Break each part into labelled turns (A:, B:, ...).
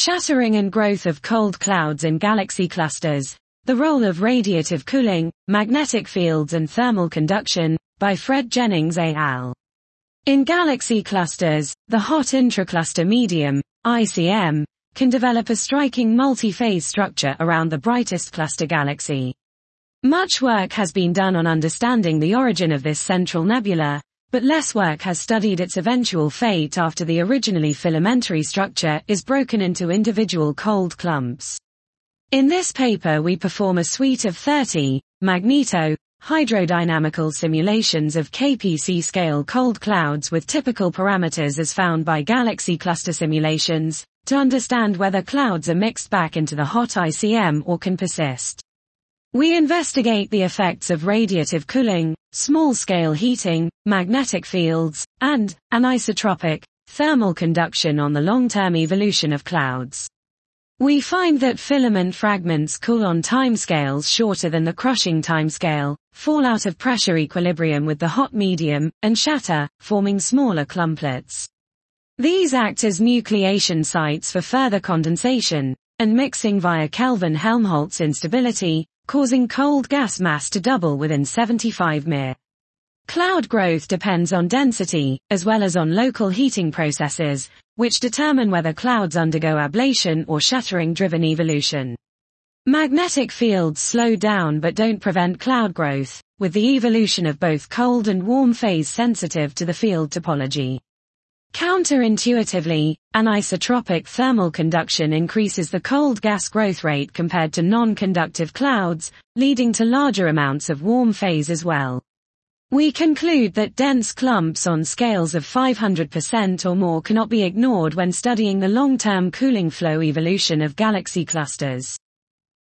A: Shattering and growth of cold clouds in galaxy clusters. The role of radiative cooling, magnetic fields and thermal conduction, by Fred Jennings et al. In galaxy clusters, the hot intracluster medium, ICM, can develop a striking multi-phase structure around the brightest cluster galaxy. Much work has been done on understanding the origin of this central nebula, but less work has studied its eventual fate after the originally filamentary structure is broken into individual cold clumps. In this paper we perform a suite of 30, magneto, hydrodynamical simulations of KPC scale cold clouds with typical parameters as found by galaxy cluster simulations, to understand whether clouds are mixed back into the hot ICM or can persist. We investigate the effects of radiative cooling, small-scale heating, magnetic fields, and anisotropic, thermal conduction on the long-term evolution of clouds. We find that filament fragments cool on timescales shorter than the crushing timescale, fall out of pressure equilibrium with the hot medium, and shatter, forming smaller clumplets. These act as nucleation sites for further condensation, and mixing via Kelvin-Helmholtz instability, causing cold gas mass to double within 75 Myr. Cloud growth depends on density, as well as on local heating processes, which determine whether clouds undergo ablation or shattering-driven evolution. Magnetic fields slow down but don't prevent cloud growth, with the evolution of both cold and warm phase sensitive to the field topology. Counterintuitively, anisotropic thermal conduction increases the cold gas growth rate compared to non-conductive clouds, leading to larger amounts of warm phase as well. We conclude that dense clumps on scales of 500% or more cannot be ignored when studying the long-term cooling flow evolution of galaxy clusters.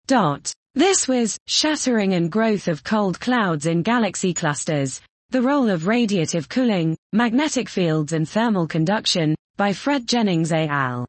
A: Dot. This was shattering and growth of cold clouds in galaxy clusters, the Role of Radiative Cooling, Magnetic Fields and Thermal Conduction, by Fred Jennings al.